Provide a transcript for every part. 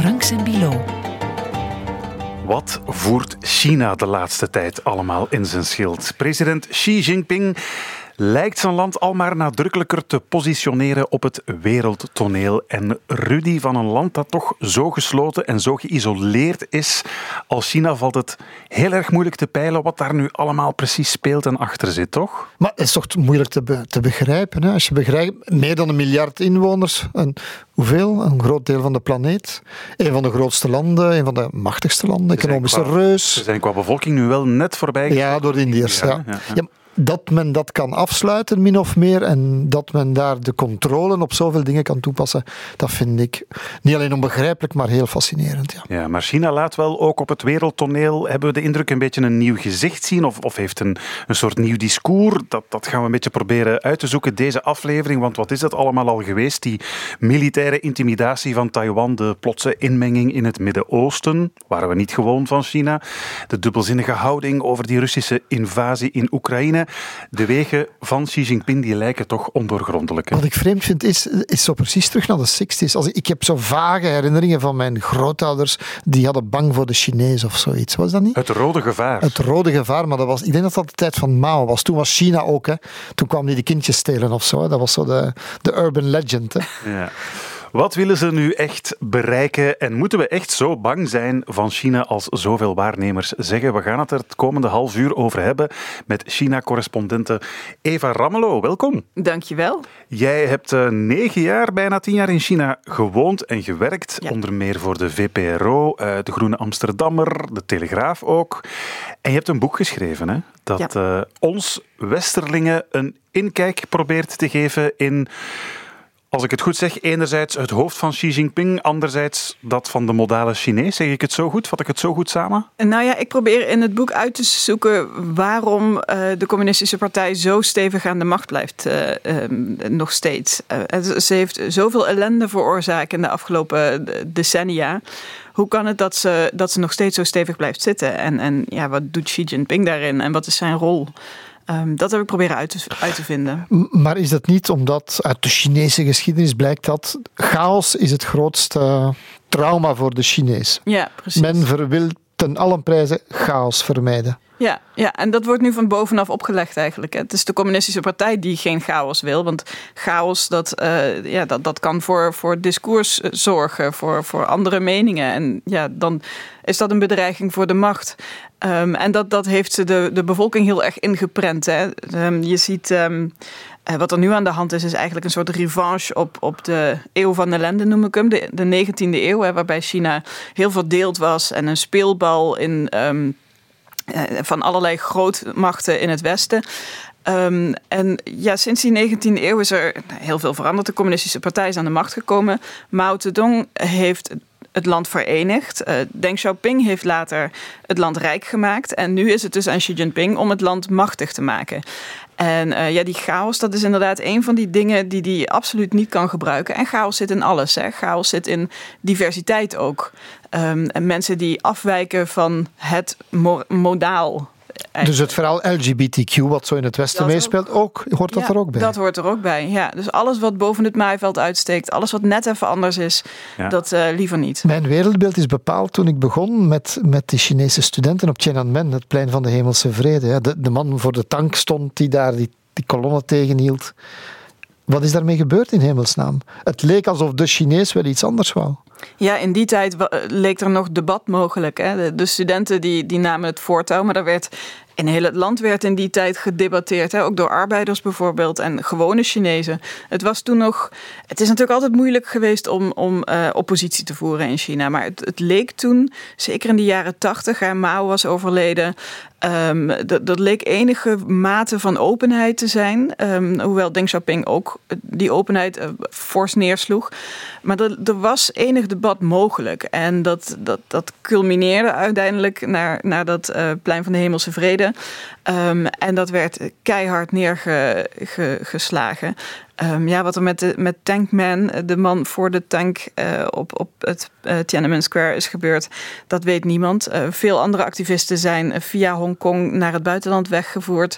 Frank Bilo. Wat voert China de laatste tijd allemaal in zijn schild? President Xi Jinping lijkt zijn land al maar nadrukkelijker te positioneren op het wereldtoneel. En Rudy, van een land dat toch zo gesloten en zo geïsoleerd is als China, valt het heel erg moeilijk te peilen wat daar nu allemaal precies speelt en achter zit, toch? Maar het is toch moeilijk te, te begrijpen. Hè? Als je begrijpt, meer dan een miljard inwoners, een, hoeveel? Een groot deel van de planeet. Een van de grootste landen, een van de machtigste landen, economische reus. Ze zijn qua bevolking nu wel net voorbij. Ja, door de Indiërs. Ja. Ja, ja dat men dat kan afsluiten, min of meer, en dat men daar de controle op zoveel dingen kan toepassen, dat vind ik niet alleen onbegrijpelijk, maar heel fascinerend. Ja, ja maar China laat wel ook op het wereldtoneel, hebben we de indruk, een beetje een nieuw gezicht zien, of, of heeft een, een soort nieuw discours. Dat, dat gaan we een beetje proberen uit te zoeken, deze aflevering, want wat is dat allemaal al geweest? Die militaire intimidatie van Taiwan, de plotse inmenging in het Midden-Oosten, waren we niet gewoon van China, de dubbelzinnige houding over die Russische invasie in Oekraïne, de wegen van Xi Jinping die lijken toch ondoorgrondelijk. Wat ik vreemd vind is, is zo precies terug naar de 60s. Als ik, ik heb zo vage herinneringen van mijn grootouders die hadden bang voor de Chinezen of zoiets. Was dat niet? Het rode gevaar. Het rode gevaar, maar dat was, ik denk dat dat de tijd van Mao was. Toen was China ook. Hè. Toen kwamen die de kindjes stelen of zo. Dat was zo de, de urban legend. Hè. Ja. Wat willen ze nu echt bereiken en moeten we echt zo bang zijn van China als zoveel waarnemers zeggen? We gaan het er het komende half uur over hebben met China-correspondente Eva Rammelo. Welkom. Dankjewel. Jij hebt uh, negen jaar, bijna tien jaar in China gewoond en gewerkt. Onder meer voor de VPRO, eh, de Groene Amsterdammer, de Telegraaf ook. En je hebt een boek geschreven, hè? Dat ja. uh, ons Westerlingen een inkijk probeert te geven in als ik het goed zeg, enerzijds het hoofd van Xi Jinping, anderzijds dat van de modale Chinees. Zeg ik het zo goed? Vat ik het zo goed samen? Nou ja, ik probeer in het boek uit te zoeken waarom uh, de communistische partij zo stevig aan de macht blijft, uh, um, nog steeds. Uh, ze heeft zoveel ellende veroorzaakt in de afgelopen decennia. Hoe kan het dat ze, dat ze nog steeds zo stevig blijft zitten? En, en ja, wat doet Xi Jinping daarin en wat is zijn rol? Um, dat heb ik proberen uit te, uit te, vinden. Maar is dat niet omdat uit de Chinese geschiedenis blijkt dat chaos is het grootste trauma voor de Chinees? Ja, precies. Men wil ten allen prijze chaos vermijden. Ja, ja, en dat wordt nu van bovenaf opgelegd eigenlijk. Het is de communistische partij die geen chaos wil. Want chaos, dat, uh, ja, dat, dat kan voor, voor discours zorgen, voor, voor andere meningen. En ja, dan is dat een bedreiging voor de macht. Um, en dat, dat heeft de, de bevolking heel erg ingeprent. Hè. Um, je ziet... Um, wat er nu aan de hand is, is eigenlijk een soort revanche op, op de eeuw van ellende, noem ik hem. De, de 19e eeuw, hè, waarbij China heel verdeeld was en een speelbal in eh, van allerlei grootmachten in het Westen. Um, en ja, sinds die 19e eeuw is er heel veel veranderd. De communistische partij is aan de macht gekomen. Mao Zedong heeft het land verenigd. Uh, Deng Xiaoping heeft later het land rijk gemaakt. En nu is het dus aan Xi Jinping om het land machtig te maken. En uh, ja, die chaos, dat is inderdaad een van die dingen die hij absoluut niet kan gebruiken. En chaos zit in alles. Hè. Chaos zit in diversiteit ook. Um, en mensen die afwijken van het modaal. Dus het verhaal LGBTQ, wat zo in het Westen meespeelt, ook, hoort dat er ook bij? Dat hoort er ook bij, ja. Dus alles wat boven het maaiveld uitsteekt, alles wat net even anders is, dat uh, liever niet. Mijn wereldbeeld is bepaald toen ik begon met, met de Chinese studenten op Tiananmen, het plein van de Hemelse Vrede. De, de man voor de tank stond die daar die, die kolonne tegenhield. Wat is daarmee gebeurd in hemelsnaam? Het leek alsof de Chinees wel iets anders wou. Ja, in die tijd leek er nog debat mogelijk. Hè? De, studenten die, die namen het voortouw, maar daar werd in heel het land werd in die tijd gedebatteerd. Hè? Ook door arbeiders bijvoorbeeld en gewone Chinezen. Het was toen nog. Het is natuurlijk altijd moeilijk geweest om, om uh, oppositie te voeren in China. Maar het, het leek toen, zeker in de jaren tachtig, Mao was overleden. Um, dat leek enige mate van openheid te zijn. Um, hoewel Deng Xiaoping ook die openheid uh, fors neersloeg. Maar er, er, was enig debat mogelijk. En dat, dat, dat culmineerde uiteindelijk naar, naar dat uh, plein van de Hemelse Vrede. Um, en dat werd keihard neergeslagen. Um, ja, wat er met, de, met Tankman, de man voor de tank uh, op, op het uh, Tiananmen Square is gebeurd, dat weet niemand. Veel andere activisten zijn via Hongkong naar het buitenland weggevoerd.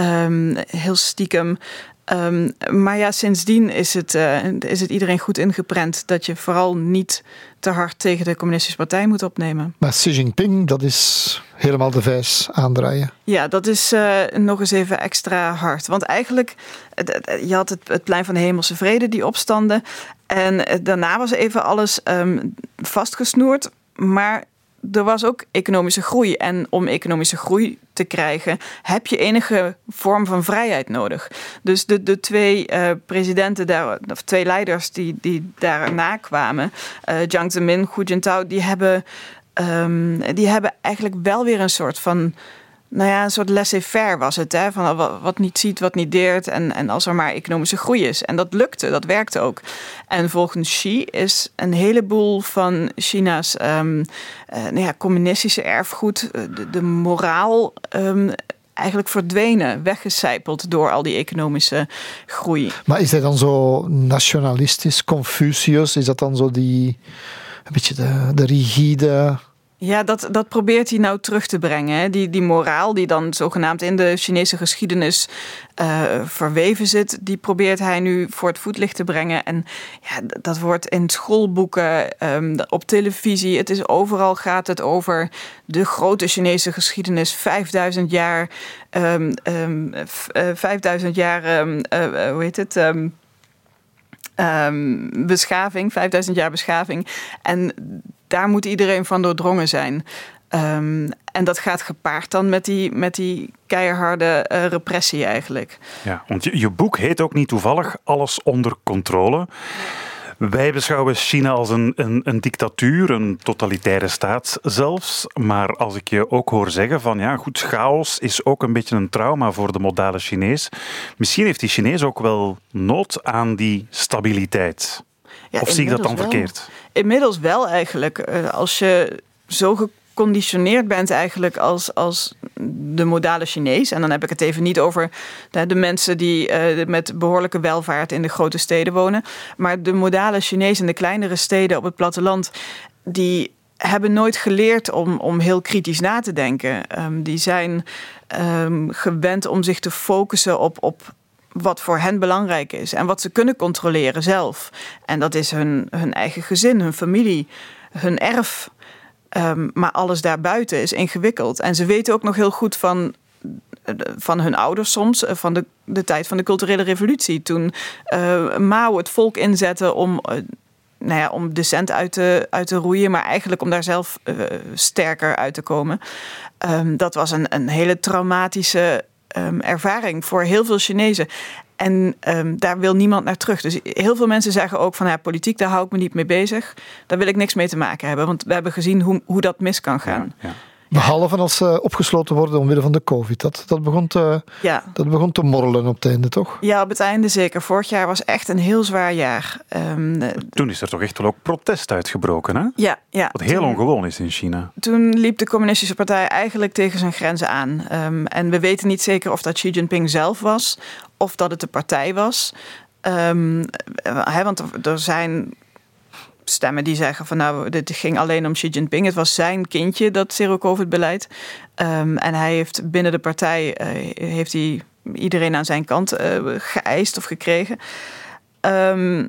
Um, heel stiekem. Ehm, maar ja, sindsdien is het, uh, is het iedereen goed ingeprent dat je vooral niet te hard tegen de Communistische Partij moet opnemen. Maar Xi Jinping, dat is helemaal de vijs aandraaien. Ja, dat is uh, nog eens even extra hard. Want eigenlijk, je had het, het plein van de Hemelse Vrede, die opstanden. En eh, daarna was even alles um, vastgesnoerd. Maar er was ook economische groei. En om economische groei te krijgen, heb je enige vorm van vrijheid nodig. Dus de, de twee uh, presidenten daar, of twee leiders die, die daarna kwamen, uh, Jiang Zemin, Hu Jintao, die hebben, um, die hebben eigenlijk wel weer een soort van nou ja, een soort laissez-faire was het. Hè? Van wat niet ziet, wat niet deert. En, en als er maar economische groei is. En dat lukte, dat werkte ook. En volgens Xi is een heleboel van China's um, uh, nou ja, communistische erfgoed, eh, de, moraal. Um, eigenlijk verdwenen, weggecijpeld door al die economische groei. Maar is hij dan zo nationalistisch, Confucius? Is dat dan zo die een beetje de, de rigide ja, dat, dat probeert hij nou terug te brengen. Hè. Die, die moraal die dan zogenaamd in de Chinese geschiedenis uh, verweven zit, die probeert hij nu voor het voetlicht te brengen. En ja, dat wordt in schoolboeken, um, op televisie, het is overal gaat het over de grote Chinese geschiedenis, 5000 jaar, um, um, 5000 jaar, uh, hoe heet het? beschaving, 5000 jaar beschaving. En daar moet iedereen van doordrongen zijn. Um, en dat gaat gepaard dan met die, met die keiharde uh, repressie eigenlijk. Ja, want je, je, boek heet ook niet toevallig Alles onder controle. Wij beschouwen China als een, een, een, dictatuur, een totalitaire staat zelfs. Maar als ik je ook hoor zeggen van ja, goed, chaos is ook een beetje een trauma voor de modale Chinees. Misschien heeft die Chinees ook wel nood aan die stabiliteit. Ja, of zie ik dat dan wel. verkeerd? Inmiddels wel eigenlijk. Eh, als je zo geconditioneerd bent eigenlijk als, als de modale Chinees. En dan heb ik het even niet over de, mensen die uh, met behoorlijke welvaart in de grote steden wonen. Maar de modale Chinees in de kleinere steden op het platteland, die hebben nooit geleerd om, om heel kritisch na te denken. Um, die zijn um, gewend om zich te focussen op, op wat voor hen belangrijk is en wat ze kunnen controleren zelf. En dat is hun, hun eigen gezin, hun familie, hun erf. Um, maar alles daarbuiten is ingewikkeld. En ze weten ook nog heel goed van, van hun ouders soms, eh, van de, de tijd van de culturele revolutie. Toen uh, Mao het volk inzette om. Uh, nou ja, om decent uit te, uit te roeien, maar eigenlijk om daar zelf sterker uit te komen. Um, dat was een, een hele traumatische um, ervaring voor heel veel Chinezen. En um, daar wil niemand naar terug. Dus heel veel mensen zeggen ook van ja, politiek, daar hou ik me niet mee bezig. Daar wil ik niks mee te maken hebben. Want we hebben gezien hoe, hoe dat mis kan gaan. Ja, ja. Behalve als ze opgesloten worden omwille van de COVID. Dat, dat, begon te, ja. dat begon te morrelen op het einde, toch? Ja, op het einde zeker. Vorig jaar was echt een heel zwaar jaar. Um, toen is er toch echt wel ook protest uitgebroken, hè? Ja. ja Wat heel ongewoon is in China. Toen liep de communistische partij eigenlijk tegen zijn grenzen aan. Um, en we weten niet zeker of dat Xi Jinping zelf was... of dat het de partij was... Um, he, want er zijn stemmen die zeggen van nou, dit ging alleen om Xi Jinping. Het was zijn kindje, dat zero-covid-beleid. Um, en hij heeft binnen de partij uh, heeft hij iedereen aan zijn kant uh, geëist of gekregen. Um,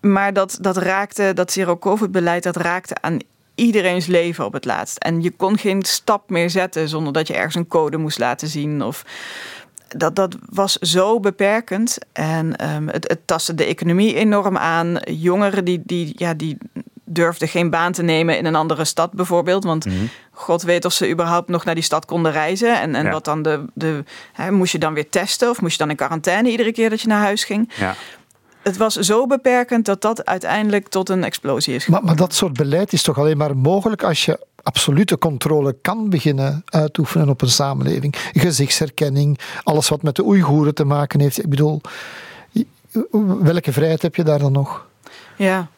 maar dat, dat raakte, dat zero-covid-beleid, dat raakte aan iedereen's leven op het laatst. En je kon geen stap meer zetten zonder dat je ergens een code moest laten zien. Of dat, dat was zo beperkend. En um, het, het tastte de economie enorm aan. Jongeren die, die, ja, die durfden geen baan te nemen in een andere stad bijvoorbeeld. Want mm -hmm. god weet of ze überhaupt nog naar die stad konden reizen. En, en ja. wat dan de. de hè, moest je dan weer testen of moest je dan in quarantaine iedere keer dat je naar huis ging? Ja het was zo beperkend dat dat uiteindelijk tot een explosie is gekomen. Maar, maar dat soort beleid is toch alleen maar mogelijk als je absolute controle kan beginnen uitoefenen op een samenleving. Gezichtsherkenning, alles wat met de Oeigoeren te maken heeft. Ik bedoel, welke vrijheid heb je daar dan nog? Ja.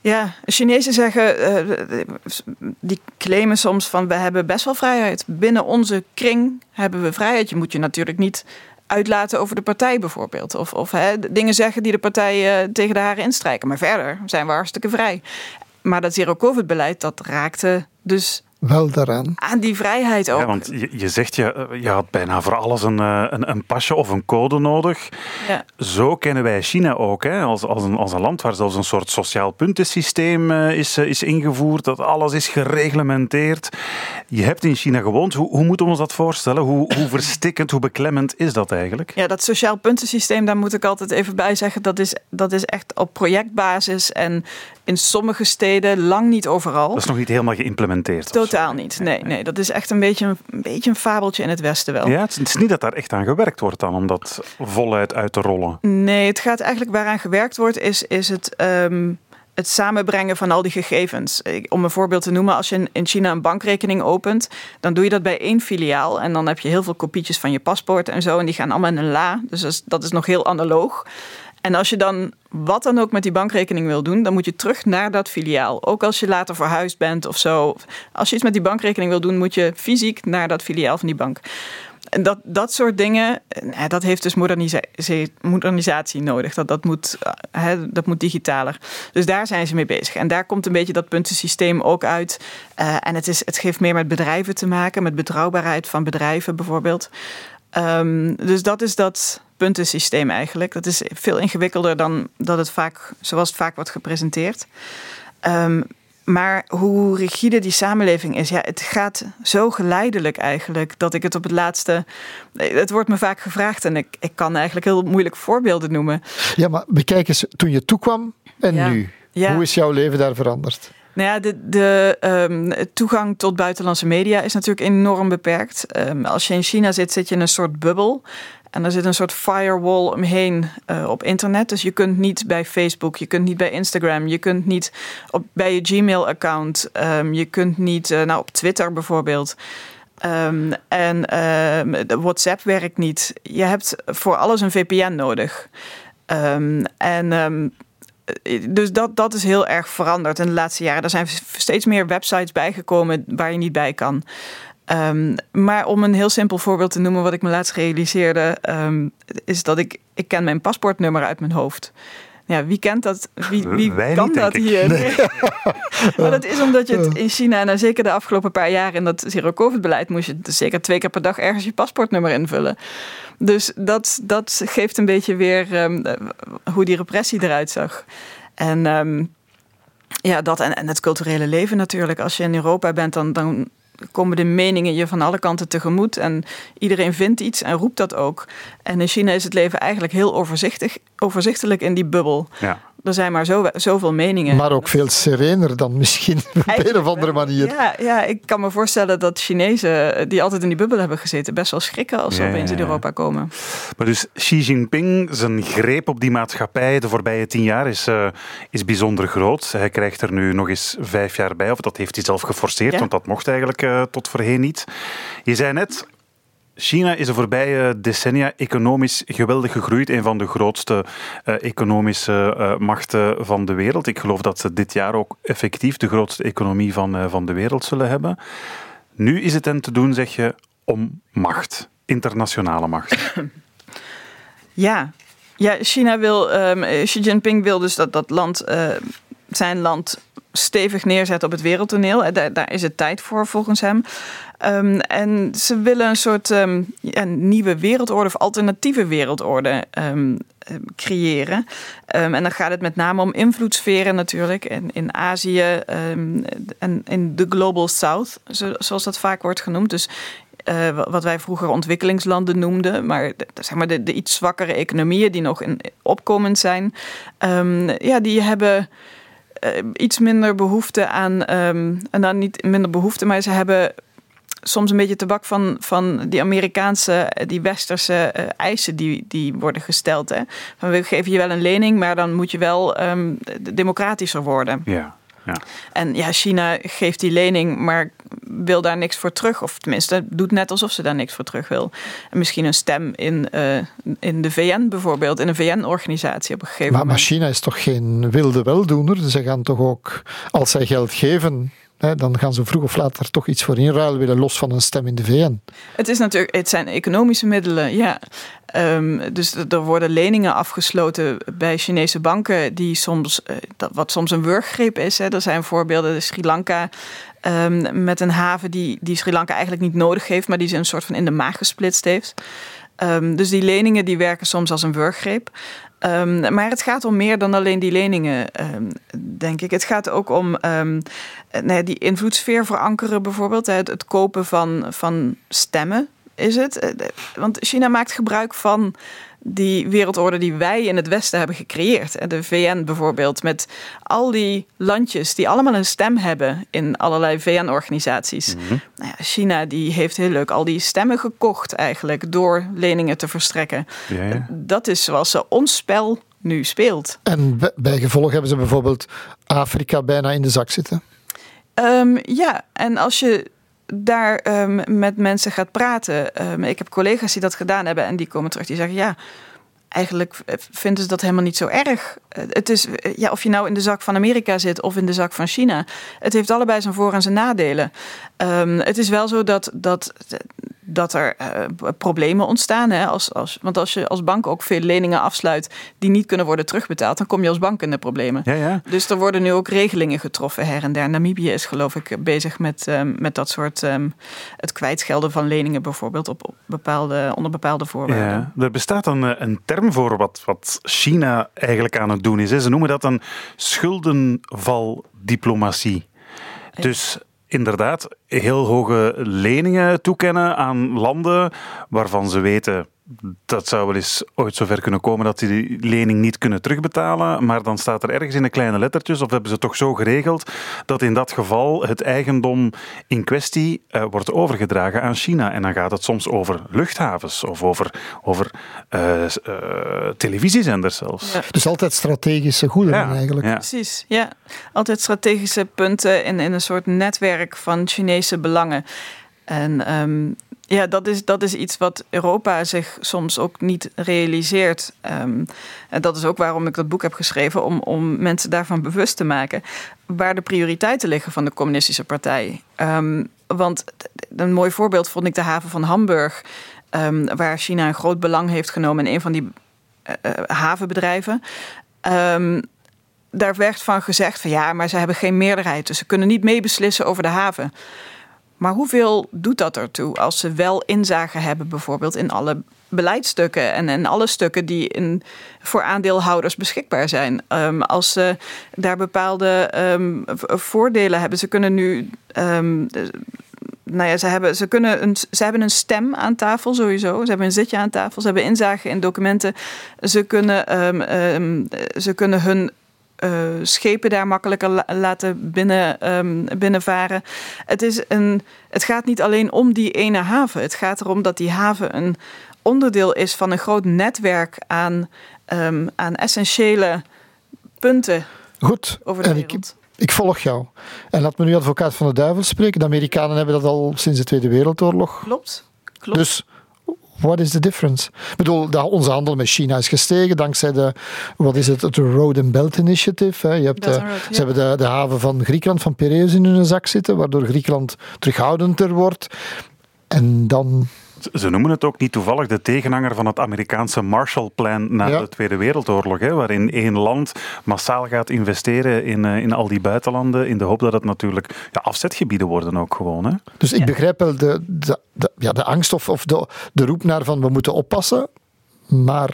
Ja, Chinezen zeggen, uh, die claimen soms van we hebben best wel vrijheid. Binnen onze kring hebben we vrijheid. Je moet je natuurlijk niet uitlaten over de partij bijvoorbeeld. Of, of dingen zeggen die de partij uh, tegen de haren instrijken. Maar verder zijn we hartstikke vrij. Maar dat zero-covid-beleid, dat raakte dus wel daaraan. Aan die vrijheid ook. Ja, want je, je zegt, je, je had bijna voor alles een, eh, een, een pasje of een code nodig. Ja. Zo kennen wij China ook, hè? Als, als, een, als een land waar zelfs een soort sociaal puntensysteem eh, is, eh, is ingevoerd, dat alles is gereglementeerd. Je hebt in China gewoond. Hoe, hoe moeten we ons dat voorstellen? Hoe, hoe verstikkend, hoe beklemmend is dat eigenlijk? Ja, dat sociaal puntensysteem, daar moet ik altijd even bij zeggen, dat is, dat is echt op projectbasis en in sommige steden lang niet overal. Dat is nog niet helemaal geïmplementeerd. Totaal niet. Nee, nee, dat is echt een beetje een, een beetje een fabeltje in het Westen wel. Ja, het is- het is niet dat daar echt aan gewerkt wordt dan, om dat voluit uit te rollen. Nee, het gaat eigenlijk waaraan gewerkt wordt, is, is het, ehm, het samenbrengen van al die gegevens. Om een voorbeeld te noemen, als je in- in China een bankrekening opent, dan doe je dat bij één filiaal. En dan heb je heel veel kopietjes van je paspoort en zo. En die gaan allemaal in een la. Dus dat is, dat is nog heel analoog. En als je dan wat dan ook met die bankrekening wil doen, dan moet je terug naar dat filiaal. Ook als je later verhuisd bent of zo. Als je iets met die bankrekening wil doen, moet je fysiek naar dat filiaal van die bank. En dat, dat soort dingen, eh, dat heeft dus modernisa- modernisatie nodig. Dat, dat, moet, eh, hè, dat moet digitaler. Dus daar zijn ze mee bezig. En daar komt een beetje dat puntensysteem ook uit. Eh, en het, is, het heeft meer met bedrijven te maken, met betrouwbaarheid van bedrijven bijvoorbeeld. Ehm, dus dat is dat puntensysteem eigenlijk. Dat is veel ingewikkelder dan dat het vaak, zoals het vaak wordt gepresenteerd. Ehm, maar hoe rigide die samenleving is, ja, het gaat zo geleidelijk eigenlijk dat ik het op het laatste. Het wordt me vaak gevraagd en ik, ik kan eigenlijk heel moeilijk voorbeelden noemen. Ja, maar bekijk eens, toen je toekwam en Ja. nu. Ja. Hoe is jouw leven daar veranderd? Nou ja, de, ehm, toegang tot buitenlandse media is natuurlijk enorm beperkt. Ehm, als je in China zit, zit je in een soort bubbel. En er zit een soort firewall omheen eh, op internet. Dus je kunt niet bij Facebook, je kunt niet bij Instagram, je kunt niet op, bij je Gmail-account, ehm, je kunt niet eh, nou, op Twitter bijvoorbeeld. En WhatsApp werkt niet. Je hebt voor alles een VPN nodig. En dus dat, dat is heel erg veranderd in de laatste jaren. Er zijn steeds meer websites bijgekomen waar je niet bij kan. Ehm, maar om een heel simpel voorbeeld te noemen, wat ik me laatst realiseerde, ehm, is dat ik, ik ken mijn paspoortnummer uit mijn hoofd. Ja, wie kent dat? Wie, wie Wij kan niet, dat hier? Nee. maar dat is omdat je het in China, en zeker de afgelopen paar jaar in dat zero-covid-beleid, moest je dus zeker twee keer per dag ergens je paspoortnummer invullen. Dus dat, dat geeft een beetje weer ehm, hoe die repressie eruit zag. En ehm, ja, dat en, en het culturele leven natuurlijk. Als je in Europa bent, dan, dan komen de meningen je van alle kanten tegemoet. En iedereen vindt iets en roept dat ook. En in China is het leven eigenlijk heel overzichtig, overzichtelijk in die bubbel. Ja. Er zijn maar zo, zoveel meningen. Maar ook veel serener dan misschien op een of andere manier. Ja, ja, ik kan me voorstellen dat Chinezen eh, die altijd in die bubbel hebben gezeten, best wel schrikken als ze Ja, opeens in. Europa komen. Maar dus Xi Jinping, zijn greep op die maatschappij de voorbije tien jaar is, eh, is bijzonder groot. Hij krijgt er nu nog eens vijf jaar bij, of dat heeft hij zelf geforceerd, Ja. want dat mocht eigenlijk eh, tot voorheen niet. Je zei net, China is de voorbije decennia economisch geweldig gegroeid. Een van de grootste eh, economische machten van de wereld. Ik geloof dat ze dit jaar ook effectief de grootste economie van, van de wereld zullen hebben. Nu is het hen te doen, zeg je, om macht. Internationale macht. Ja, ja China wil, ehm, Xi Jinping wil dus dat dat land, eh, zijn land stevig neerzet op het wereldtoneel. En Daar, daar is het tijd voor, volgens hem. Ehm, en ze willen een soort ja, nieuwe wereldorde of alternatieve wereldorde eh, creëren. En dan gaat het met name om invloedssferen natuurlijk. En in Azië en in de Global South, zo- zoals dat vaak wordt genoemd. Dus eh, wat wij vroeger ontwikkelingslanden noemden, maar, de, zeg maar de, de iets zwakkere economieën die nog in opkomend zijn, ehm, ja, die hebben eh, iets minder behoefte aan, ehm, en dan niet minder behoefte, maar ze hebben soms een beetje tabak van, van die Amerikaanse, eh, die westerse eisen die, die worden gesteld. Van we geven je wel een lening, maar dan moet je wel ehm, democratischer worden. Ja. Ja. En ja, China geeft die lening, maar wil daar niks voor terug. Of tenminste, doet net alsof ze daar niks voor terug wil. En misschien een stem in, eh, in de VN bijvoorbeeld, in een VN-organisatie op een gegeven Maar, maar moment. China is toch geen wilde weldoener? Ze gaan toch ook, als zij geld geven, dan gaan ze vroeg of laat er toch iets voor inruilen willen, los van een stem in de VN. Het, is natuurlijk, het zijn economische middelen, ja. Ehm, dus er worden leningen afgesloten bij Chinese banken, die soms, eh, wat soms een wurggreep is. Hè. Er zijn voorbeelden, Sri Lanka Ehm, met een haven die, die Sri Lanka eigenlijk niet nodig heeft, maar die ze een soort van in de maag gesplitst heeft. Ehm, dus die leningen die werken soms als een wurggreep. Um, maar het gaat om meer dan alleen die leningen, um, denk ik. Het gaat ook om nou die invloedssfeer verankeren, bijvoorbeeld. Het, het, kopen van, van stemmen is het. Want China maakt gebruik van die wereldorde die wij in het Westen hebben gecreëerd. De VN bijvoorbeeld, met al die landjes die allemaal een stem hebben in allerlei VN-organisaties. Mm -hmm. nou ja, China die heeft heel leuk al die stemmen gekocht eigenlijk door leningen te verstrekken. Ja, ja. Dat is zoals ze ons spel nu speelt. En bij gevolg hebben ze bijvoorbeeld Afrika bijna in de zak zitten. Um, ja, en als je daar um, met mensen gaat praten. Um, ik heb collega's die dat gedaan hebben en die komen terug. Die zeggen ja, eigenlijk vinden ze dat helemaal niet zo erg. Het is, ja, of je nou in de zak van Amerika zit of in de zak van China. Het heeft allebei zijn voor- en zijn nadelen. Um, het is wel zo dat, dat, dat er uh, problemen ontstaan. Hè? Als, als, want als je als bank ook veel leningen afsluit die niet kunnen worden terugbetaald, dan kom je als bank in de problemen. Ja, ja. Dus er worden nu ook regelingen getroffen her en der. Namibië is geloof ik bezig met, um, met dat soort um, het kwijtschelden van leningen bijvoorbeeld op, op bepaalde, onder bepaalde voorwaarden. Ja, er bestaat een, een term voor wat, wat China eigenlijk aan het doen is. Hè? Ze noemen dat een schuldenvaldiplomatie. Dus inderdaad heel hoge leningen toekennen aan landen waarvan ze weten dat zou wel eens ooit zover kunnen komen dat ze die lening niet kunnen terugbetalen. Maar dan staat er ergens in de kleine lettertjes, of hebben ze toch zo geregeld, dat in dat geval het eigendom in kwestie uh, wordt overgedragen aan China. En dan gaat het soms over luchthavens of over, over uh, uh, televisiezenders zelfs. Ja. Dus altijd strategische goederen ja, eigenlijk. Ja. Precies, ja. Altijd strategische punten in, in een soort netwerk van Chinese belangen. En um, ja, dat is, dat is iets wat Europa zich soms ook niet realiseert. Um, en dat is ook waarom ik dat boek heb geschreven, om, om mensen daarvan bewust te maken. Waar de prioriteiten liggen van de Communistische Partij. Um, want een mooi voorbeeld vond ik de haven van Hamburg, um, waar China een groot belang heeft genomen in een van die uh, havenbedrijven. daar werd van gezegd van ja, maar ze hebben geen meerderheid, dus ze kunnen niet meebeslissen over de haven. Maar hoeveel doet dat ertoe als ze wel inzage hebben, bijvoorbeeld in alle beleidstukken en in alle stukken die in, voor aandeelhouders beschikbaar zijn? Um, als ze daar bepaalde um, voordelen hebben, ze kunnen nu. Um, nou ja, ze hebben, ze, kunnen een, ze hebben een stem aan tafel sowieso. Ze hebben een zitje aan tafel. Ze hebben inzage in documenten. Ze kunnen, ze kunnen hun schepen daar makkelijker la laten binnen, um, binnenvaren. Het, is een, het gaat niet alleen om die ene haven. Het gaat erom dat die haven een onderdeel is van een groot netwerk aan, um, aan essentiële punten Goed. over de en wereld. Ik, ik volg jou. En laat me nu advocaat van de duivel spreken. De Amerikanen hebben dat al sinds de Tweede Wereldoorlog. Klopt. Klopt. Dus what is the difference? Ik bedoel, onze handel met China is gestegen dankzij de, wat is het, het Road and Belt Initiative. Hè. Je hebt, de, Road, ze hebben de, de haven van Griekenland, van Piraeus in hun zak zitten, waardoor Griekenland terughoudender wordt. En dan Ze noemen het ook niet toevallig de tegenhanger van het Amerikaanse Marshallplan na Ja. de Tweede Wereldoorlog, hè, waarin één land massaal gaat investeren in, eh, in al die buitenlanden, in de hoop dat het natuurlijk ja, afzetgebieden worden ook gewoon. Hè. Dus ik Ja. begrijp wel de, de, de, ja, de angst of, of de, de roep naar van we moeten oppassen. Maar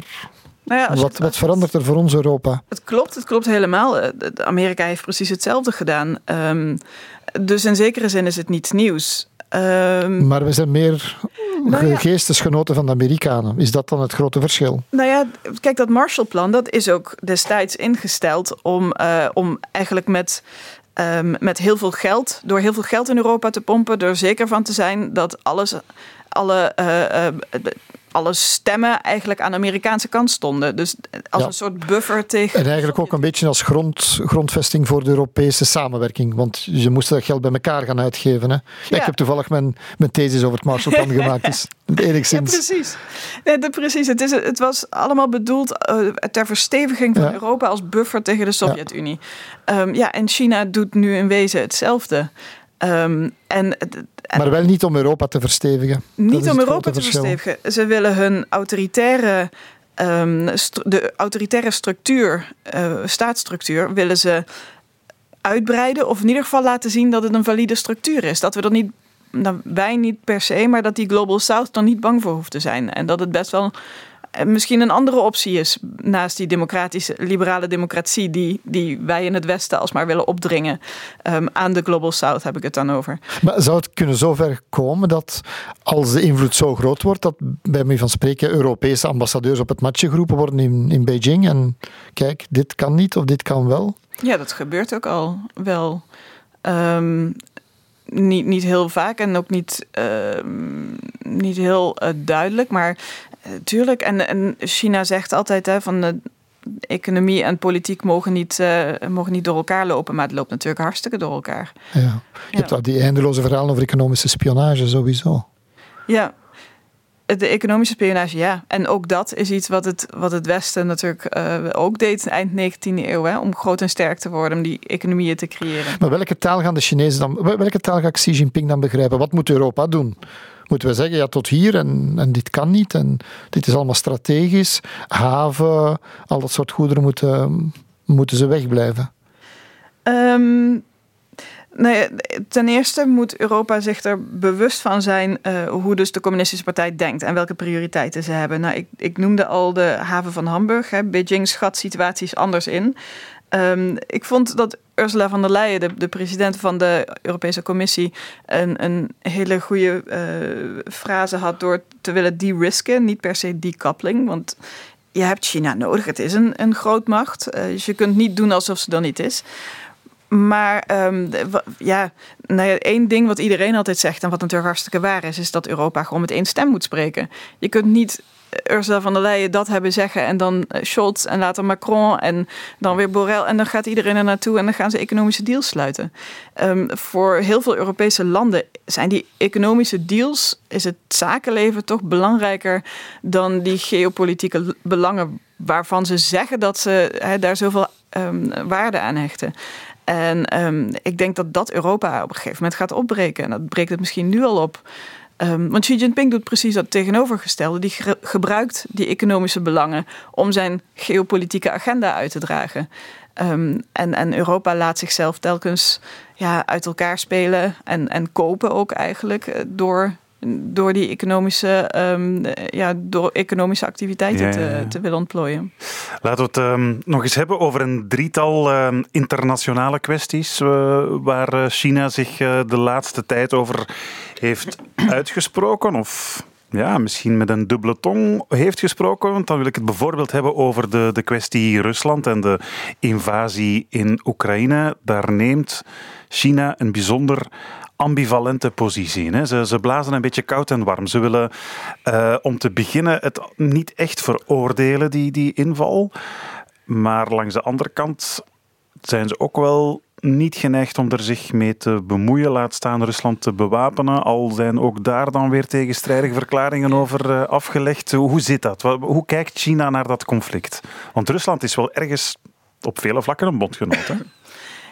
Nou ja, wat, wat verandert er voor ons Europa? Het klopt, het klopt helemaal. Eh, Amerika heeft precies hetzelfde gedaan. Um, dus in zekere zin is het niets nieuws. Um, Maar we zijn meer Nou ja. geestesgenoten van de Amerikanen. Is dat dan het grote verschil? Nou ja, kijk, dat Marshallplan dat is ook destijds ingesteld om, uh, om eigenlijk met, um, met heel veel geld, door heel veel geld in Europa te pompen, er zeker van te zijn dat alles, alle, uh, uh, alle stemmen eigenlijk aan de Amerikaanse kant stonden. Dus als Ja. een soort buffer tegen. En eigenlijk ook een beetje als grond, grondvesting voor de Europese samenwerking. Want je moest dat geld bij elkaar gaan uitgeven. Hè? Ja, Ja. ik heb toevallig mijn, mijn thesis over het Marshallplan gemaakt. Dus Ja, enigszins. precies. Nee, de, precies. Het, is, het was allemaal bedoeld uh, ter versteviging van Ja. Europa als buffer tegen de Sovjet-Unie. Ja. Um, ja, en China doet nu in wezen hetzelfde. Um, en, maar wel niet om Europa te verstevigen. Niet om Europa te verschil. verstevigen. Ze willen hun autoritaire, um, de autoritaire structuur, uh, staatsstructuur, willen ze uitbreiden of in ieder geval laten zien dat het een valide structuur is. Dat we er niet, nou, wij niet per se, maar dat die Global South er niet bang voor hoeft te zijn. En dat het best wel misschien een andere optie is naast die democratische, liberale democratie die, die wij in het Westen alsmaar willen opdringen um, aan de Global South, heb ik het dan over. Maar zou het kunnen zover komen dat als de invloed zo groot wordt, dat bij mij van spreken Europese ambassadeurs op het matje geroepen worden in, in Beijing en kijk, dit kan niet of dit kan wel? Ja, dat gebeurt ook al wel. Um, niet, niet heel vaak en ook niet, uh, niet heel uh, duidelijk. Maar tuurlijk, en, en China zegt altijd hè, van de economie en politiek mogen niet, mogen niet door elkaar lopen. Maar het loopt natuurlijk hartstikke door elkaar. Ja. Je ja. hebt al die eindeloze verhalen over economische spionage sowieso. Ja, de economische spionage, ja. En ook dat is iets wat het, wat het Westen natuurlijk uh, ook deed eind 19e eeuw, hè, om groot en sterk te worden, om die economieën te creëren. Maar welke taal gaan de Chinezen dan, welke taal gaat Xi Jinping dan begrijpen? Wat moet Europa doen? Moeten we zeggen, ja, tot hier en, en dit kan niet en dit is allemaal strategisch, haven, al dat soort goederen moeten, moeten ze wegblijven? Um, Nee, ten eerste moet Europa zich er bewust van zijn uh, hoe dus de communistische partij denkt en welke prioriteiten ze hebben. Nou, ik, ik noemde al de haven van Hamburg. Hè. Beijing schat situaties anders in. Um, ik vond dat Ursula von der Leyen, de, de, president van de Europese Commissie, een, een hele goede uh, frase had door te willen de-risken, niet per se decoupling. Want je hebt China nodig, het is een, een grootmacht. Uh, dus je kunt niet doen alsof ze er niet is. Maar um, ja, nou ja, één ding wat iedereen altijd zegt en wat natuurlijk hartstikke waar is, is dat Europa gewoon met één stem moet spreken. Je kunt niet Ursula van der Leyen dat hebben zeggen en dan eh, Scholz en later Macron en dan weer Borrell en dan gaat iedereen er naartoe en dan gaan ze economische deals sluiten. Um, voor heel veel Europese landen zijn die economische deals, is het zakenleven toch belangrijker dan die geopolitieke belangen waarvan ze zeggen dat ze daar zoveel um, waarde aan hechten. En um, ik denk dat dat Europa op een gegeven moment gaat opbreken. En dat breekt het misschien nu al op. Um, want Xi Jinping doet precies dat tegenovergestelde. Die ge gebruikt die economische belangen om zijn geopolitieke agenda uit te dragen. Um, en, en Europa laat zichzelf telkens ja, uit elkaar spelen en, en kopen ook eigenlijk eh, door door die economische, um, ja, door economische activiteiten ja, ja, ja. Te, te, willen ontplooien. Laten we het um, nog eens hebben over een drietal um, internationale kwesties uh, waar China zich uh, de laatste tijd over heeft uitgesproken of ja, misschien met een dubbele tong heeft gesproken. Want dan wil ik het bijvoorbeeld hebben over de, de kwestie Rusland en de invasie in Oekraïne. Daar neemt China een bijzonder ambivalente positie. Hè. Ze, ze, blazen een beetje koud en warm. Ze willen uh, om te beginnen het niet echt veroordelen, die, die inval. Maar langs de andere kant zijn ze ook wel niet geneigd om er zich mee te bemoeien, laat staan Rusland te bewapenen. Al zijn ook daar dan weer tegenstrijdige verklaringen over uh, afgelegd. Hoe zit dat? Hoe kijkt China naar dat conflict? Want Rusland is wel ergens op vele vlakken een bondgenoot. Hè?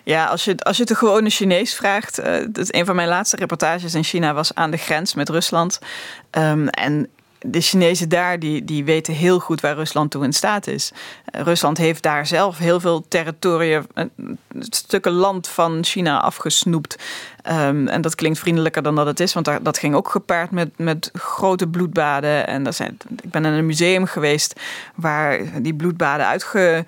Ja, als je, als je de gewone Chinees vraagt. Uh, dat een van mijn laatste reportages in China was aan de grens met Rusland. Um, en de Chinezen daar die, die weten heel goed waar Rusland toe in staat is. Uh, Rusland heeft daar zelf heel veel territorium, uh, stukken land van China afgesnoept. Um, en dat klinkt vriendelijker dan dat het is, want daar, dat ging ook gepaard met, met grote bloedbaden. En dat zijn, ik ben in een museum geweest waar die bloedbaden uitge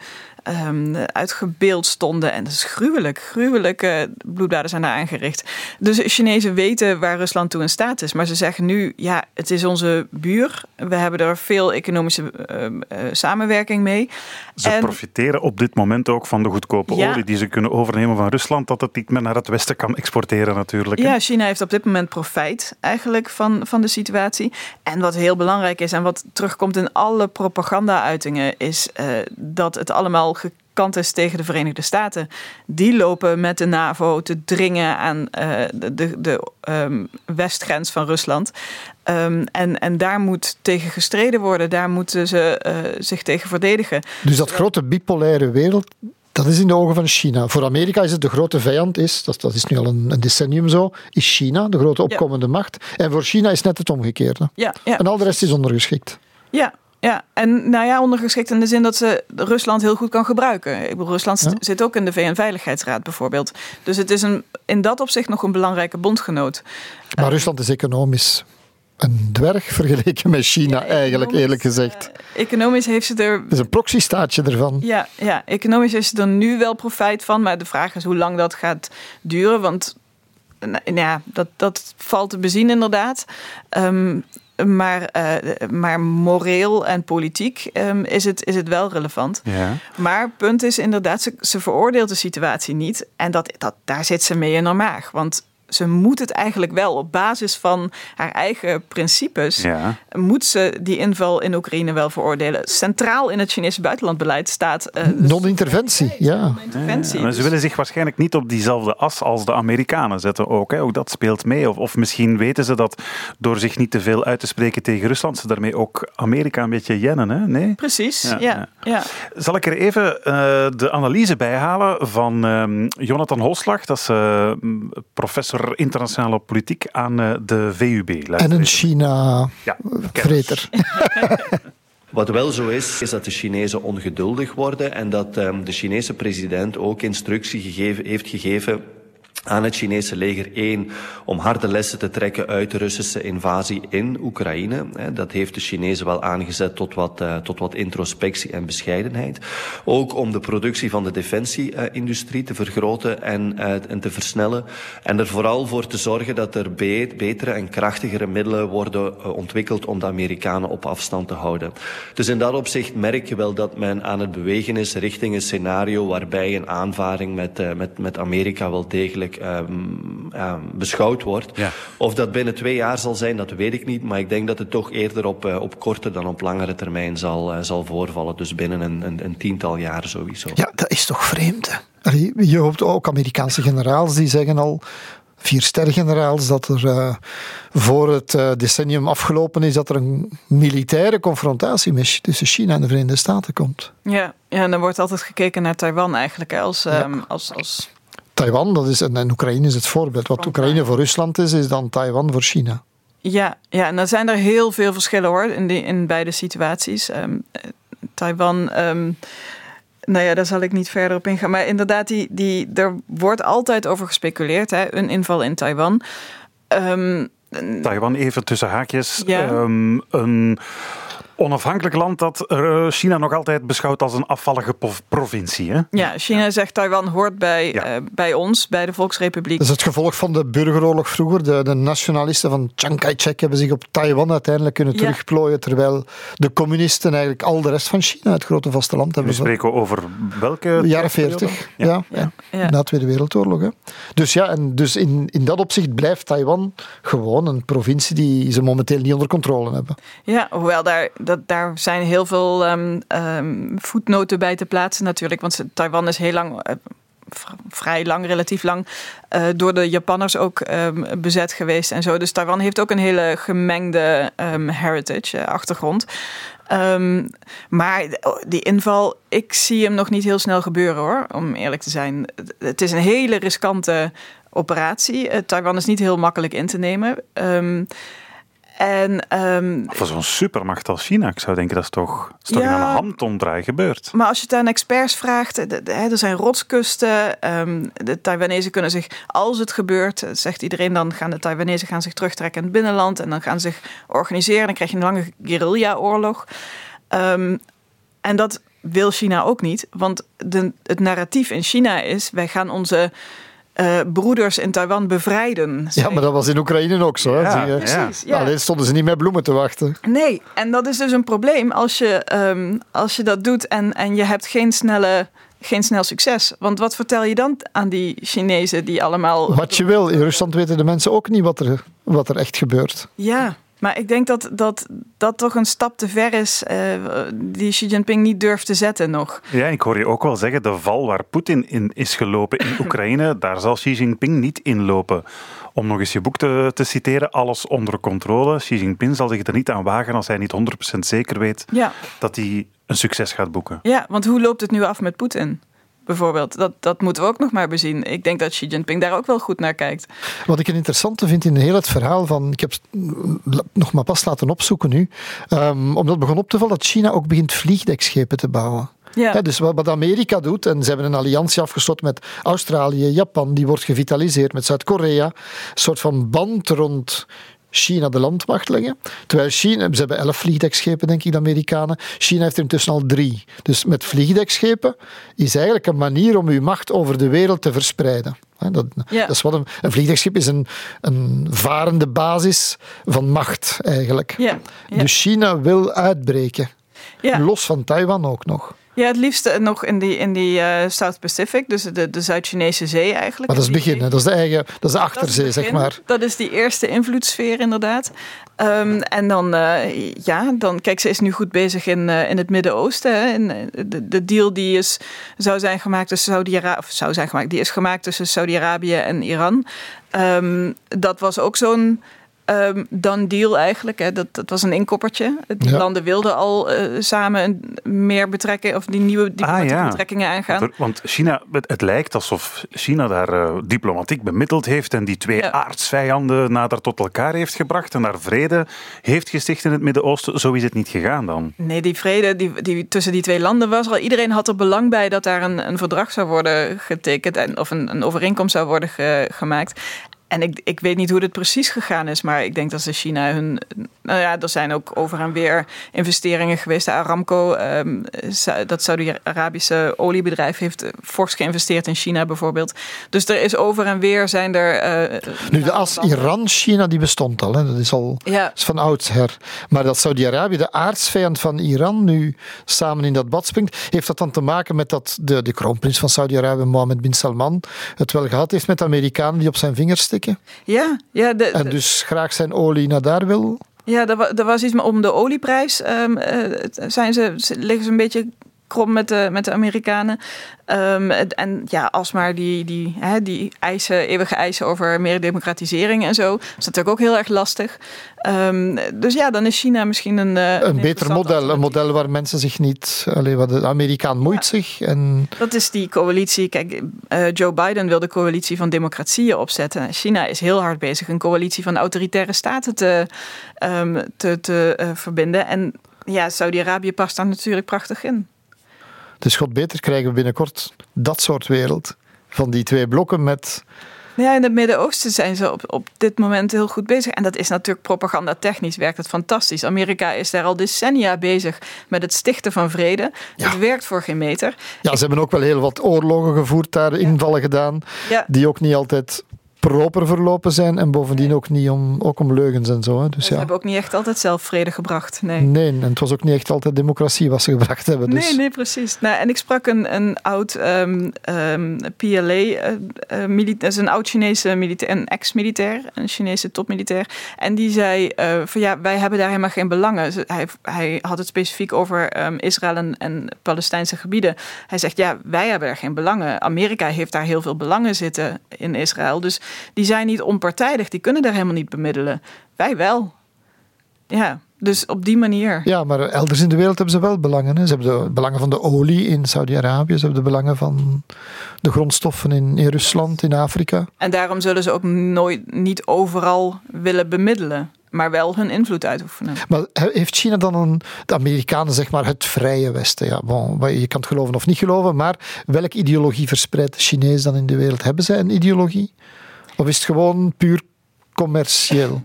um, uitgebeeld stonden. En dat is gruwelijk. Gruwelijke bloedbaden zijn daar aangericht. Dus Chinezen weten waar Rusland toe in staat is. Maar ze zeggen nu, ja, het is onze buur. We hebben er veel economische uh, uh, samenwerking mee. Ze en, profiteren op dit moment ook van de goedkope ja, olie die ze kunnen overnemen van Rusland. Dat het niet meer naar het westen kan exporteren natuurlijk. Ja, China heeft op dit moment profijt eigenlijk van, van de situatie. En wat heel belangrijk is en wat terugkomt in alle propaganda-uitingen... is uh, dat het allemaal gekant is tegen de Verenigde Staten. Die lopen met de NAVO te dringen aan uh, de, de, de um, westgrens van Rusland. Um, en, en daar moet tegen gestreden worden. Daar moeten ze uh, zich tegen verdedigen. Dus dat grote bipolaire wereld, dat is in de ogen van China. Voor Amerika is het de grote vijand, is, dat, dat is nu al een, een decennium zo, is China, de grote opkomende ja. macht. En voor China is net het omgekeerde. Ja, ja. En al de rest is ondergeschikt. Ja, ja, en nou ja, ondergeschikt in de zin dat ze Rusland heel goed kan gebruiken. Ik bedoel, Rusland Ja. zit ook in de VN-veiligheidsraad bijvoorbeeld. Dus het is een, in dat opzicht nog een belangrijke bondgenoot. Maar Rusland is economisch een dwerg vergeleken met China, eigenlijk, eerlijk gezegd. eh, economisch heeft ze er Het is een proxystaatje ervan. Ja, ja, economisch is er nu wel profijt van, maar de vraag is hoe lang dat gaat duren. Want eh, nou ja, dat, dat valt te bezien inderdaad. Ehm, maar, eh, maar moreel en politiek ehm, is, het, is het wel relevant. Ja. Maar punt is inderdaad, ze, ze veroordeelt de situatie niet. En dat, dat, daar zit ze mee in haar maag. Want ze moet het eigenlijk wel op basis van haar eigen principes Ja. moet ze die inval in Oekraïne wel veroordelen. Centraal in het Chinese buitenlandbeleid staat eh, Non-interventie, ja. interventie. Ja, maar ze Dus- willen zich waarschijnlijk niet op diezelfde as als de Amerikanen zetten ook. Hè. Ook dat speelt mee. Of, of misschien weten ze dat door zich niet te veel uit te spreken tegen Rusland, ze daarmee ook Amerika een beetje jennen. Hè? Nee? Precies, Ja, ja. ja, Zal ik er even eh, de analyse bij halen van ehm, Jonathan Holslag. Dat is eh, internationale politiek aan eh, de VUB. Luister En een even. China-vreter. Ja, Wat wel zo is, is dat de Chinezen ongeduldig worden en dat um, de Chinese president ook instructie gegeven, heeft gegeven aan het Chinese leger één om harde lessen te trekken uit de Russische invasie in Oekraïne. Dat heeft de Chinezen wel aangezet tot wat, uh, tot wat introspectie en bescheidenheid. Ook om de productie van de defensieindustrie te vergroten en, uh, en te versnellen. En er vooral voor te zorgen dat er be betere en krachtigere middelen worden uh, ontwikkeld om de Amerikanen op afstand te houden. Dus in dat opzicht merk je wel dat men aan het bewegen is richting een scenario waarbij een aanvaring met, met, met Amerika wel degelijk Um, um, beschouwd wordt. Ja. Of dat binnen twee jaar zal zijn, dat weet ik niet. Maar ik denk dat het toch eerder op, uh, op korte dan op langere termijn zal, uh, zal voorvallen. Dus binnen een, een, een, tiental jaar sowieso. Ja, dat is toch vreemd. Hè? Allee, je hoopt ook Amerikaanse generaals die zeggen al. Vier stergeneraals dat er uh, voor het uh, decennium afgelopen is dat er een militaire confrontatie met, tussen China en de Verenigde Staten komt. Ja, ja en dan wordt altijd gekeken naar Taiwan eigenlijk hè, als, Ja. um, als, als Taiwan, dat is, en, en Oekraïne is het voorbeeld. Wat Oekraïne voor Rusland is, is dan Taiwan voor China. Ja, ja, en dan zijn er heel veel verschillen hoor in, die, in beide situaties. Um, Taiwan, um, nou ja, daar zal ik niet verder op ingaan. Maar inderdaad, die, die, er wordt altijd over gespeculeerd, hè, een inval in Taiwan. Um, Taiwan even tussen haakjes. Ja. een onafhankelijk land dat uh, China nog altijd beschouwt als een afvallige provincie. Hè? Ja, China zegt Taiwan hoort bij, Ja. uh, bij ons, bij de Volksrepubliek. Dat is het gevolg van de burgeroorlog vroeger. De, de nationalisten van Chiang Kai-shek hebben zich op Taiwan uiteindelijk kunnen Ja. terugplooien, terwijl de communisten eigenlijk al de rest van China, het grote vasteland, We hebben spreken over welke... de jaren 40, ja, ja, Ja. Ja. na de Tweede Wereldoorlog. Hè. Dus ja, en dus in, in dat opzicht blijft Taiwan gewoon een provincie die ze momenteel niet onder controle hebben. Ja, hoewel daar, dat, daar zijn heel veel um, um, voetnoten bij te plaatsen natuurlijk. Want Taiwan is heel lang, v- vrij lang, relatief lang, uh, door de Japanners ook um, bezet geweest en zo. Dus Taiwan heeft ook een hele gemengde heritage, uh, achtergrond. Maar die inval, ik zie hem nog niet heel snel gebeuren hoor, om eerlijk te zijn. Het is een hele riskante operatie. Taiwan is niet heel makkelijk in te nemen. En, um, Voor zo'n supermacht als China, ik zou denken dat is toch, dat is toch Ja. in een gebeurd. maar als je het aan experts vraagt, de, de, hè, er zijn rotskusten. Um, de Taiwanese kunnen zich, als het gebeurt, zegt iedereen, dan gaan de Taiwanese gaan zich terugtrekken in het binnenland en dan gaan ze zich organiseren. Dan krijg je een lange guerrilla-oorlog. Um, en dat wil China ook niet, want de, het narratief in China is: wij gaan onze uh, broeders in Taiwan bevrijden. Ja, maar dat was in Oekraïne ook zo. Hè. Ja. Precies, ja. Alleen stonden ze niet met bloemen te wachten. Nee, en dat is dus een probleem als je, um, als je dat doet en, en je hebt geen snelle geen snel succes. Want wat vertel je dan aan die Chinezen die allemaal... Wat je wil. In Rusland weten de mensen ook niet wat er, wat er echt gebeurt. Ja, maar ik denk dat dat, dat toch een stap te ver is uh, die Xi Jinping niet durft te zetten nog. Ja, ik hoor je ook wel zeggen, de val waar Poetin in is gelopen in Oekraïne, daar zal Xi Jinping niet inlopen. Om nog eens je boek te, te citeren, alles onder controle. Xi Jinping zal zich er niet aan wagen als hij niet 100% zeker weet ja. dat hij een succes gaat boeken. Ja, want hoe loopt het nu af met Poetin? Bijvoorbeeld. Dat, dat moeten we ook nog maar bezien. Ik denk dat Xi Jinping daar ook wel goed naar kijkt. Wat ik een interessante vind in heel het verhaal van... Ik heb het nog maar pas laten opzoeken nu. Um, omdat het begon op te vallen dat China ook begint vliegdekschepen te bouwen. Ja. dus wat Amerika doet, en ze hebben een alliantie afgesloten met Australië, Japan, die wordt gevitaliseerd met Zuid-Korea. Een soort van band rond China de landmacht leggen. Terwijl China, ze hebben elf vliegdekschepen, denk ik, de Amerikanen. China heeft er intussen al drie. Dus met vliegdekschepen is eigenlijk een manier om uw macht over de wereld te verspreiden. Dat, dat is wat een, een vliegdekschip is een, een varende basis van macht, eigenlijk. Ja. Dus China wil uitbreken. Los van Taiwan ook nog. Ja, het liefst nog in die, in die uh, South Pacific, dus de, de Zuid-Chinese zee eigenlijk. Maar dat is het begin, dat is de eigen, dat is de achterzee, zeg maar. Dat is die eerste invloedssfeer inderdaad. Um, en dan, uh, ja, dan, kijk, ze is nu goed bezig in, uh, in het Midden-Oosten. De, de deal die is, zou zijn gemaakt tussen Saudi-Arabië, of zou zijn gemaakt, die is gemaakt tussen Saudi-Arabië en Iran. Um, dat was ook zo'n um, dan deal eigenlijk. Hè. Dat, dat was een inkoppertje. Die landen wilden al uh, samen meer betrekken of die nieuwe ah, diplomatieke ah, betrekkingen aangaan. Want China, het, het, lijkt alsof China daar uh, diplomatiek bemiddeld heeft en die twee ja. aardsvijanden nader tot elkaar heeft gebracht en daar vrede heeft gesticht in het Midden-Oosten. Zo is het niet gegaan dan. Nee, die vrede die, die tussen die twee landen was al. Iedereen had er belang bij dat daar een, een verdrag zou worden getekend en, of een, een overeenkomst zou worden ge, gemaakt. En ik, ik weet niet hoe het precies gegaan is, maar ik denk dat ze China hun. Nou ja, er zijn ook over en weer investeringen geweest. De Aramco, um, dat Saudi-Arabische oliebedrijf, heeft fors geïnvesteerd in China bijvoorbeeld. Dus er is over en weer zijn er. Uh, nu, de as Iran-China die bestond al, hè? dat is al ja. is van oudsher. Maar dat Saudi-Arabië, de aardsvijand van Iran, nu samen in dat bad springt, heeft dat dan te maken met dat de, de kroonprins van Saudi-Arabië, Mohammed bin Salman, het wel gehad heeft met de Amerikanen die op zijn vingers Ja. ja de, en dus graag zijn olie naar daar wil? Ja, er, was iets om de olieprijs. Um, zijn ze, liggen ze een beetje krom met de, met de Amerikanen. Um, en ja, alsmaar die, die, hè, die eisen, eeuwige eisen over meer democratisering en zo, is natuurlijk ook heel erg lastig. Um, dus ja, dan is China misschien een. Uh, een, beter model. Een model waar mensen zich niet. Alleen wat de Amerikaan moeit zich. En... Dat is die coalitie. Kijk, uh, Joe Biden wil de coalitie van democratieën opzetten. China is heel hard bezig een coalitie van autoritaire staten te, um, te, te uh, verbinden. En ja, Saudi-Arabië past daar natuurlijk prachtig in. Dus God beter krijgen we binnenkort dat soort wereld. Van die twee blokken met. Ja, in het Midden-Oosten zijn ze op, op dit moment heel goed bezig. En dat is natuurlijk propaganda-technisch werkt het fantastisch. Amerika is daar al decennia bezig met het stichten van vrede. Het werkt voor geen meter. Ja, ze hebben ook wel heel wat oorlogen gevoerd daar, invallen gedaan. Ja. Die ook niet altijd proper verlopen zijn en bovendien ook niet om, ook om leugens en zo. Hè. Dus, ja. hebben ook niet echt altijd zelf vrede gebracht. Nee. nee, en het was ook niet echt altijd democratie wat ze gebracht hebben. Dus. Nee, nee, precies. Nou, en ik sprak een, een oud um, um, PLA, uh, uh, is een oud Chinese militair, een ex-militair, een Chinese topmilitair. En die zei uh, van ja, wij hebben daar helemaal geen belangen. Hij, hij had het specifiek over um, Israël en, en Palestijnse gebieden. Hij zegt ja, wij hebben daar geen belangen. Amerika heeft daar heel veel belangen zitten in Israël. Dus die zijn niet onpartijdig, die kunnen daar helemaal niet bemiddelen. Wij wel. Ja, dus op die manier. Ja, maar elders in de wereld hebben ze wel belangen. Hè. Ze hebben de belangen van de olie in Saudi-Arabië, ze hebben de belangen van de grondstoffen in, in Rusland, in Afrika. En daarom zullen ze ook nooit niet overal willen bemiddelen maar wel hun invloed uitoefenen. Maar heeft China dan een, de Amerikanen zeg maar het vrije Westen? Ja, bon, je kan het geloven of niet geloven, maar welke ideologie verspreidt de Chinees dan in de wereld? Hebben zij een ideologie? Of is het gewoon puur commercieel?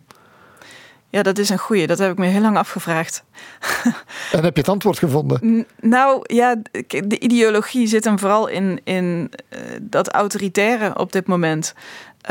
Ja, dat is een goeie. Dat heb ik me heel lang afgevraagd. En heb je het antwoord gevonden? nou ja, de ideologie zit hem vooral in, in uh, dat autoritaire op dit moment.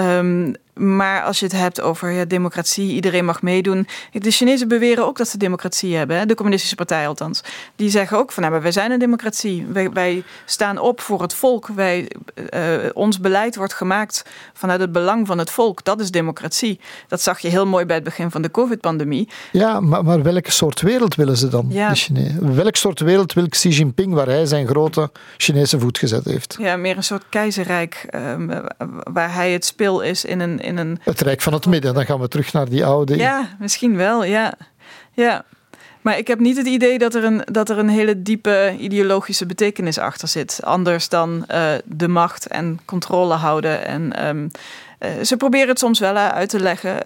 Um, maar als je het hebt over ja, democratie, iedereen mag meedoen. De Chinezen beweren ook dat ze democratie hebben, hè? de communistische partij althans. Die zeggen ook van, nou, wij zijn een democratie. Wij, wij staan op voor het volk. Wij, uh, ons beleid wordt gemaakt vanuit het belang van het volk. Dat is democratie. Dat zag je heel mooi bij het begin van de COVID-pandemie. Ja, maar, maar welke soort wereld willen ze dan, ja. de Chinezen? Welk soort wereld wil Xi Jinping, waar hij zijn grote Chinese voet gezet heeft? Ja, meer een soort keizerrijk, um, waar hij het speel is in een in een... Het Rijk van het Midden, dan gaan we terug naar die oude... Ja, misschien wel, ja. ja. Maar ik heb niet het idee dat er een, dat er een hele diepe ideologische betekenis achter zit. Anders dan uh, de macht en controle houden. En um, uh, ze proberen het soms wel uit te leggen.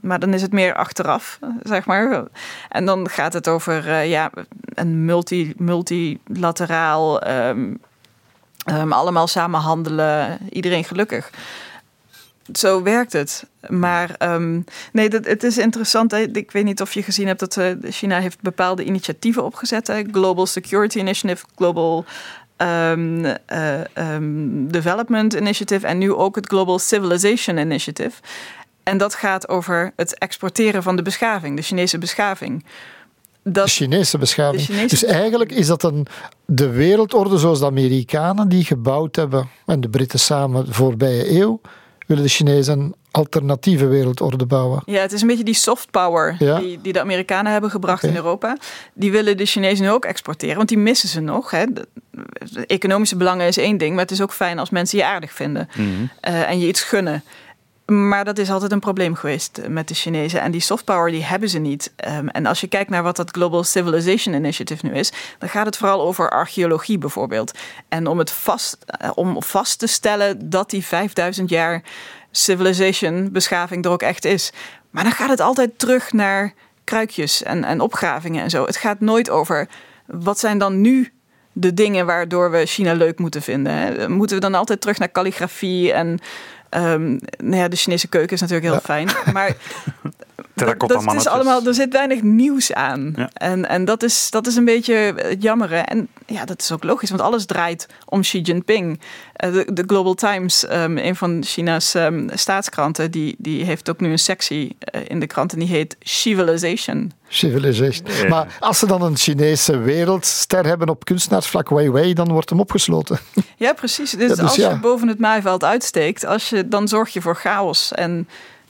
Maar dan is het meer achteraf, zeg maar. En dan gaat het over ja, een multi, multilateraal, um, um, allemaal samen handelen, iedereen gelukkig zo werkt het. Maar um, nee, dat, het is interessant. Hè? Ik weet niet of je gezien hebt dat uh, China heeft bepaalde initiatieven opgezet. Hè? Global Security Initiative, Global um, uh, um, Development Initiative en nu ook het Global Civilization Initiative. En dat gaat over het exporteren van de beschaving, de Chinese beschaving. Dat, de Chinese beschaving. De Chinese dus eigenlijk is dat een, de wereldorde zoals de Amerikanen die gebouwd hebben en de Britten samen de voorbije eeuw willen de Chinezen een alternatieve wereldorde bouwen. Ja, het is een beetje die soft power ja. die, die de Amerikanen hebben gebracht okay. in Europa. Die willen de Chinezen nu ook exporteren, want die missen ze nog. Hè. De, de economische belangen is één ding, maar het is ook fijn als mensen je aardig vinden mm -hmm. uh, en je iets gunnen. Maar dat is altijd een probleem geweest met de Chinezen. En die soft power die hebben ze niet. Um, en als je kijkt naar wat dat Global Civilization Initiative nu is, dan gaat het vooral over archeologie bijvoorbeeld. En om het vast, om vast te stellen dat die 5000 jaar civilization, beschaving er ook echt is. Maar dan gaat het altijd terug naar kruikjes en, en opgravingen en zo. Het gaat nooit over wat zijn dan nu de dingen waardoor we China leuk moeten vinden. Moeten we dan altijd terug naar calligrafie en Um, nou ja, de Chinese keuken is natuurlijk heel ja. fijn. Maar dat, dat is allemaal, er zit weinig nieuws aan. Ja. En, en dat, is, dat is een beetje het jammere. En ja, dat is ook logisch, want alles draait om Xi Jinping. Uh, de, de, Global Times, um, een van China's um, staatskranten, die, die heeft ook nu een sectie uh, in de krant en die heet Civilization. Civilization. Ja. Maar als ze dan een Chinese wereldster hebben op kunstenaarsvlak Weiwei, dan wordt hem opgesloten. Ja, precies. Dus, ja, dus als ja. je boven het maaiveld uitsteekt, als je, dan zorg je voor chaos. En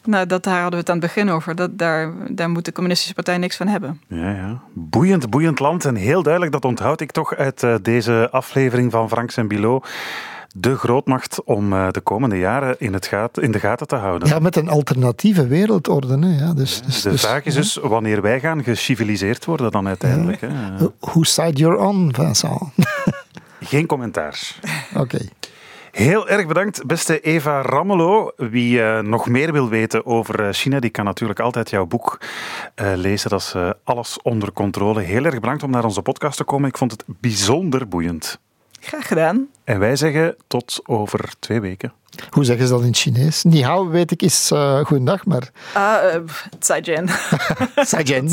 nou, dat, daar hadden we het aan het begin over. Dat, daar, daar moet de communistische partij niks van hebben. Ja, ja. Boeiend, boeiend land. En heel duidelijk, dat onthoud ik toch uit uh, deze aflevering van Franks en Bilot de grootmacht om uh, de komende jaren in, het gaat, in de gaten te houden. Ja, met een alternatieve wereldorde. Hè. Ja, dus, ja, dus, de dus, vraag is dus wanneer wij gaan geciviliseerd worden dan uiteindelijk. Ja. Hè. Who side you're on, Vincent? Geen commentaar. Oké. Okay. Heel erg bedankt, beste Eva Rammelo. Wie uh, nog meer wil weten over China, die kan natuurlijk altijd jouw boek uh, lezen. Dat is uh, Alles onder controle. Heel erg bedankt om naar onze podcast te komen. Ik vond het bijzonder boeiend. Graag gedaan. En wij zeggen tot over twee weken. Hoe zeggen ze dat in Chinees? Ni hao weet ik is uh, goedendag, maar... Ah, uh, zaijian. zaijian.